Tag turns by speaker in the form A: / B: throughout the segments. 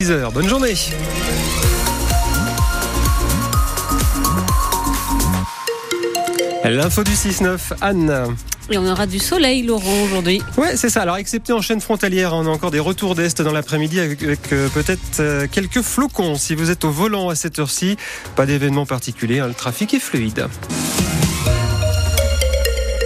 A: 10h. Bonne journée. L'info du 6-9, Anne.
B: Et on aura du soleil, Laurent, aujourd'hui.
A: Ouais, c'est ça. Alors, excepté en chaîne frontalière, on a encore des retours d'Est dans l'après-midi avec, avec, euh, peut-être euh, quelques flocons. Si vous êtes au volant à cette heure-ci, pas d'événement particulier, hein, le trafic est fluide.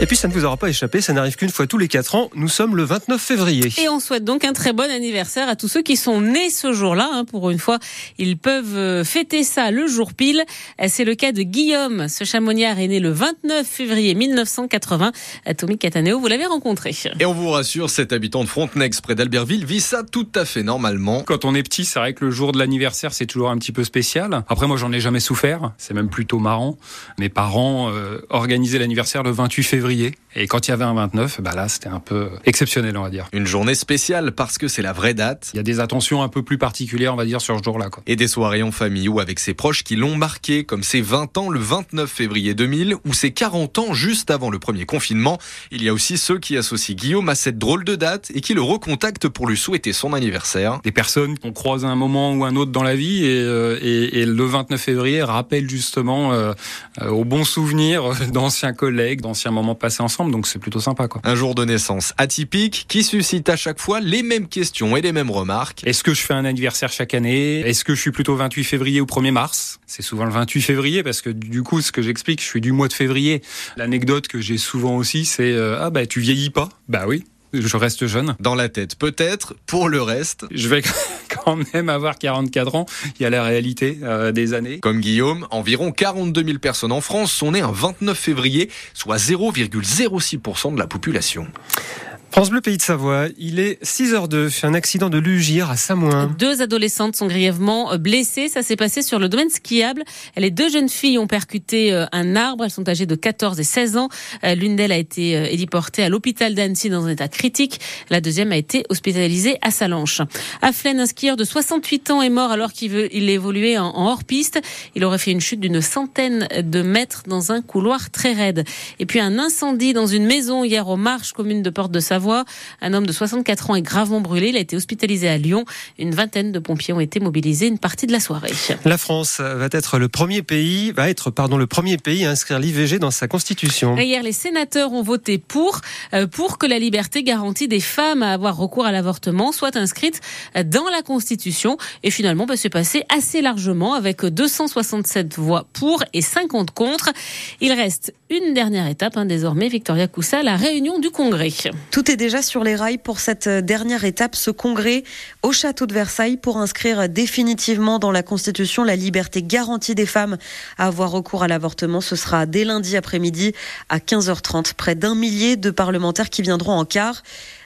A: Et puis ça ne vous aura pas échappé, ça n'arrive qu'une fois tous les 4 ans. Nous sommes le 29 février.
B: Et on souhaite donc un très bon anniversaire à tous ceux qui sont nés ce jour-là. Hein. Pour une fois, ils peuvent euh, fêter ça le jour pile. Euh, c'est le cas de Guillaume. Ce chamoniard est né le 29 février 1980. Euh, Tommy Cataneo, vous l'avez rencontré.
C: Et on vous rassure, cet habitant de Frontenex près d'Albertville vit ça tout à fait normalement.
D: Quand on est petit, c'est vrai que le jour de l'anniversaire, c'est toujours un petit peu spécial. Après, moi, j'en ai jamais souffert. C'est même plutôt marrant. Mes parents euh, organisaient l'anniversaire le 28 février. Et quand il y avait un 29, bah là, c'était un peu exceptionnel, on va dire.
C: Une journée spéciale parce que c'est la vraie date.
D: Il y a des attentions un peu plus particulières, on va dire, sur ce jour-là.
C: Et des soirées en famille ou avec ses proches qui l'ont marqué, comme ses 20 ans le 29 février 2000 ou ses 40 ans juste avant le premier confinement. Il y a aussi ceux qui associent Guillaume à cette drôle de date et qui le recontactent pour lui souhaiter son anniversaire.
D: Des personnes qu'on croise à un moment ou un autre dans la vie et, euh, et, et le 29 février rappelle justement euh, euh, aux bons souvenirs d'anciens collègues, d'anciens moments ensemble donc c'est plutôt sympa. Quoi.
C: Un jour de naissance atypique qui suscite à chaque fois les mêmes questions et les mêmes remarques.
D: Est-ce que je fais un anniversaire chaque année? Est-ce que je suis plutôt 28 février ou 1er mars? C'est souvent le 28 février parce que du coup, ce que j'explique, je suis du mois de février. L'anecdote que j'ai souvent aussi, c'est euh, ah bah tu vieillis pas Bah oui, je reste jeune.
C: Dans la tête, peut-être. Pour le reste,
D: je vais quand même avoir 44 ans. Il y a la réalité euh, des années.
C: Comme Guillaume, environ 42 000 personnes en France sont nées un 29 février, soit 0,06% de la population.
A: France Bleu Pays de Savoie, il est 6h02, un accident de Lugir à Samoin.
B: Deux adolescentes sont grièvement blessées, ça s'est passé sur le domaine skiable. Les deux jeunes filles ont percuté euh, un arbre, elles sont âgées de 14 et 16 ans. Euh, l'une d'elles a été euh, héliportée à l'hôpital d'Annecy dans un état critique, la deuxième a été hospitalisée à Salanches. À Flaine, un skieur de 68 ans est mort alors qu'il évoluait en hors-piste. Il aurait fait une chute d'une centaine de mètres dans un couloir très raide. Et puis un incendie dans une maison hier aux Marches, commune de Porte de Savoie. Un homme de 64 ans est gravement brûlé. Il a été hospitalisé à Lyon. Une vingtaine de pompiers ont été mobilisés une partie de la soirée.
A: La France va être le premier pays, va être pardon le premier pays à inscrire l'IVG dans sa constitution.
B: Et hier, les sénateurs ont voté pour euh, pour que la liberté garantie des femmes à avoir recours à l'avortement soit inscrite dans la Constitution. Et finalement, bah, c'est passé assez largement avec 267 voix pour et 50 contre. Il reste une dernière étape hein, désormais, Victoria Coussa, la réunion du Congrès.
E: Tout est déjà sur les rails pour cette dernière étape, ce congrès au château de Versailles pour inscrire définitivement dans la Constitution la liberté garantie des femmes à avoir recours à l'avortement. Ce sera dès lundi après-midi à 15h30. Près d'un millier de parlementaires qui viendront en quart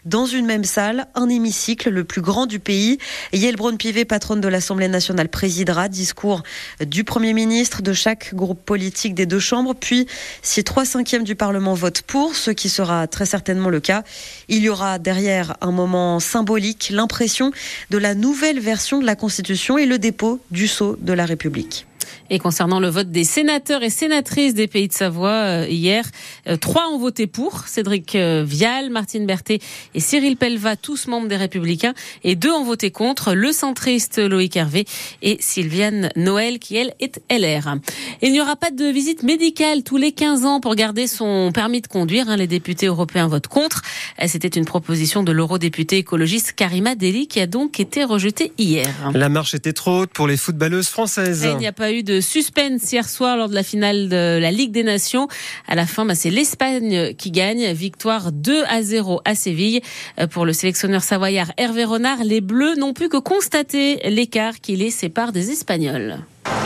E: dans une même salle, un hémicycle le plus grand du pays. Yael Braun-Pivet, patronne de l'Assemblée nationale, présidera. Discours du Premier ministre, de chaque groupe politique des deux chambres. Puis, si trois cinquièmes du Parlement votent pour, ce qui sera très certainement le cas, il y aura derrière un moment symbolique, l'impression de la nouvelle version de la Constitution et le dépôt du sceau de la République.
B: Et concernant le vote des sénateurs et sénatrices des Pays de Savoie euh, hier, euh, trois ont voté pour. Cédric euh, Vial, Martine Berthet et Cyril Pelva, tous membres des Républicains, et deux ont voté contre, le centriste Loïc Hervé et Sylviane Noël, qui elle est LR. il n'y aura pas de visite médicale tous les 15 ans pour garder son permis de conduire. Hein. Les députés européens votent contre. C'était une proposition de l'eurodéputé écologiste Karima Deli qui a donc été rejetée hier.
A: La marche était trop haute pour les footballeuses françaises.
B: Et il n'y a pas eu de suspense hier soir lors de la finale de la Ligue des Nations. À la fin, bah, c'est l'Espagne qui gagne. Victoire 2 à 0 à Séville. Euh, pour le sélectionneur savoyard Hervé Renard, les Bleus n'ont pu que constater l'écart qui les sépare des Espagnols.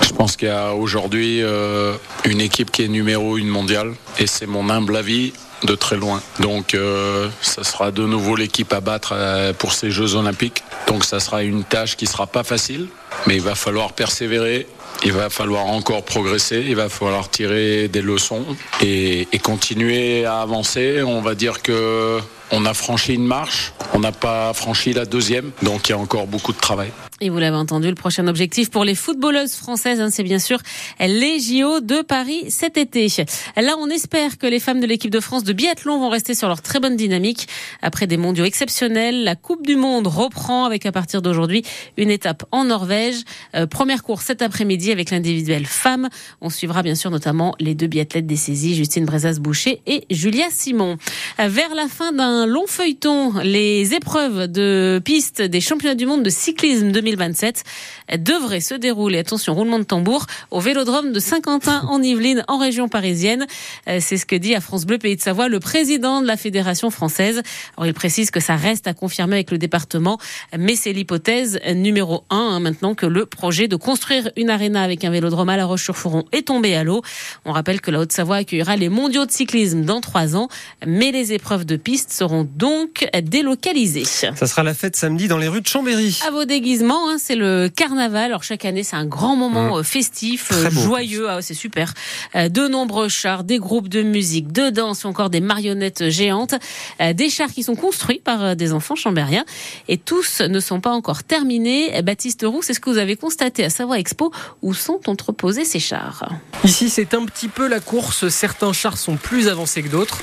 F: Je pense qu'il y a aujourd'hui euh, une équipe qui est numéro une mondiale et c'est mon humble avis de très loin. Donc euh, ça sera de nouveau l'équipe à battre euh, pour ces Jeux olympiques. Donc ça sera une tâche qui sera pas facile, mais il va falloir persévérer. Il va falloir encore progresser, il va falloir tirer des leçons et, continuer à avancer. On va dire que on a franchi une marche, on n'a pas franchi la deuxième, donc il y a encore beaucoup de travail.
B: Et vous l'avez entendu, le prochain objectif pour les footballeuses françaises, hein, c'est bien sûr les JO de Paris cet été. Là, on espère que les femmes de l'équipe de France de biathlon vont rester sur leur très bonne dynamique. Après des mondiaux exceptionnels, la Coupe du Monde reprend avec à partir d'aujourd'hui une étape en Norvège. Euh, première course cet après-midi avec l'individuel femme. On suivra bien sûr notamment les deux biathlètes des saisies, Justine Brezas-Boucher et Julia Simon. Vers la fin d'un long feuilleton, les épreuves de piste des championnats du monde de cyclisme 2020 2027 devrait se dérouler, attention, roulement de tambour, au vélodrome de Saint-Quentin en Yvelines, en région parisienne. Euh, c'est ce que dit à France Bleu Pays de Savoie le président de la Fédération française. Alors, il précise que ça reste à confirmer avec le département, mais c'est l'hypothèse numéro un hein, maintenant que le projet de construire une aréna avec un vélodrome à La Roche-sur-Foron est tombé à l'eau. On rappelle que la Haute-Savoie accueillera les mondiaux de cyclisme dans trois ans, mais les épreuves de piste seront donc délocalisées.
A: Ça sera la fête samedi dans les rues de Chambéry.
B: À vos déguisements, Hein, c'est le carnaval. Alors chaque année, c'est un grand moment mmh. euh, festif, euh, joyeux. Ah, c'est super. Euh, de nombreux chars, des groupes de musique, de danse ou encore des marionnettes géantes. Des chars qui sont construits par des enfants chambériens. Et tous ne sont pas encore terminés. Baptiste Roux, c'est ce que vous avez constaté à Savoie Expo. Où sont entreposés ces chars
G: Ici, c'est un petit peu la course. Certains chars sont plus avancés que d'autres.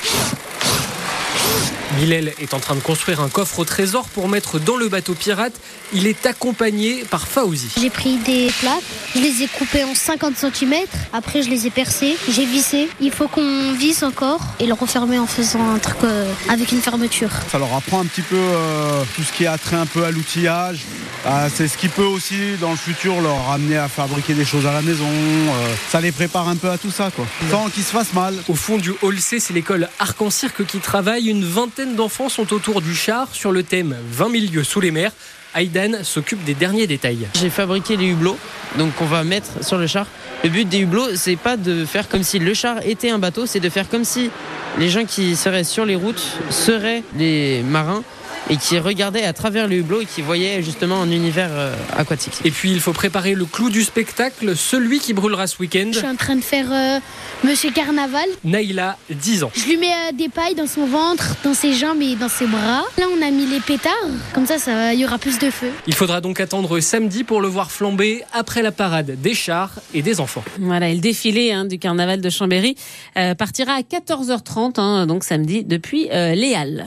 G: Bilal est en train de construire un coffre au trésor pour mettre dans le bateau pirate. Il est accompagné par Faouzi.
H: J'ai pris des plaques, je les ai coupées en 50 cm, après je les ai percées, j'ai vissé. Il faut qu'on visse encore et le refermer en faisant un truc euh, avec une fermeture.
I: Ça leur apprend un petit peu euh, tout ce qui est attrait un peu à l'outillage. Ah, c'est ce qui peut aussi dans le futur leur amener à fabriquer des choses à la maison. Euh, ça les prépare un peu à tout ça, quoi. Sans qu'ils se fassent mal.
G: Au fond du hall C, c'est l'école Arc-en-Cirque qui travaille. Une vingtaine d'enfants sont autour du char sur le thème 20 000 lieux sous les mers. Aidan s'occupe des derniers détails.
J: J'ai fabriqué les hublots, donc on va mettre sur le char. Le but des hublots, c'est pas de faire comme si le char était un bateau, c'est de faire comme si les gens qui seraient sur les routes seraient les marins et qui regardait à travers le hublot et qui voyait justement un univers euh, aquatique.
G: Et puis il faut préparer le clou du spectacle, celui qui brûlera ce week-end.
H: Je suis en train de faire euh, Monsieur Carnaval.
G: Naïla, 10 ans.
H: Je lui mets euh, des pailles dans son ventre, dans ses jambes et dans ses bras. Là on a mis les pétards, comme ça il y aura plus de feu.
G: Il faudra donc attendre samedi pour le voir flamber après la parade des chars et des enfants.
B: Voilà, et le défilé hein, du carnaval de Chambéry partira à 14h30, hein, donc samedi, depuis les Halles.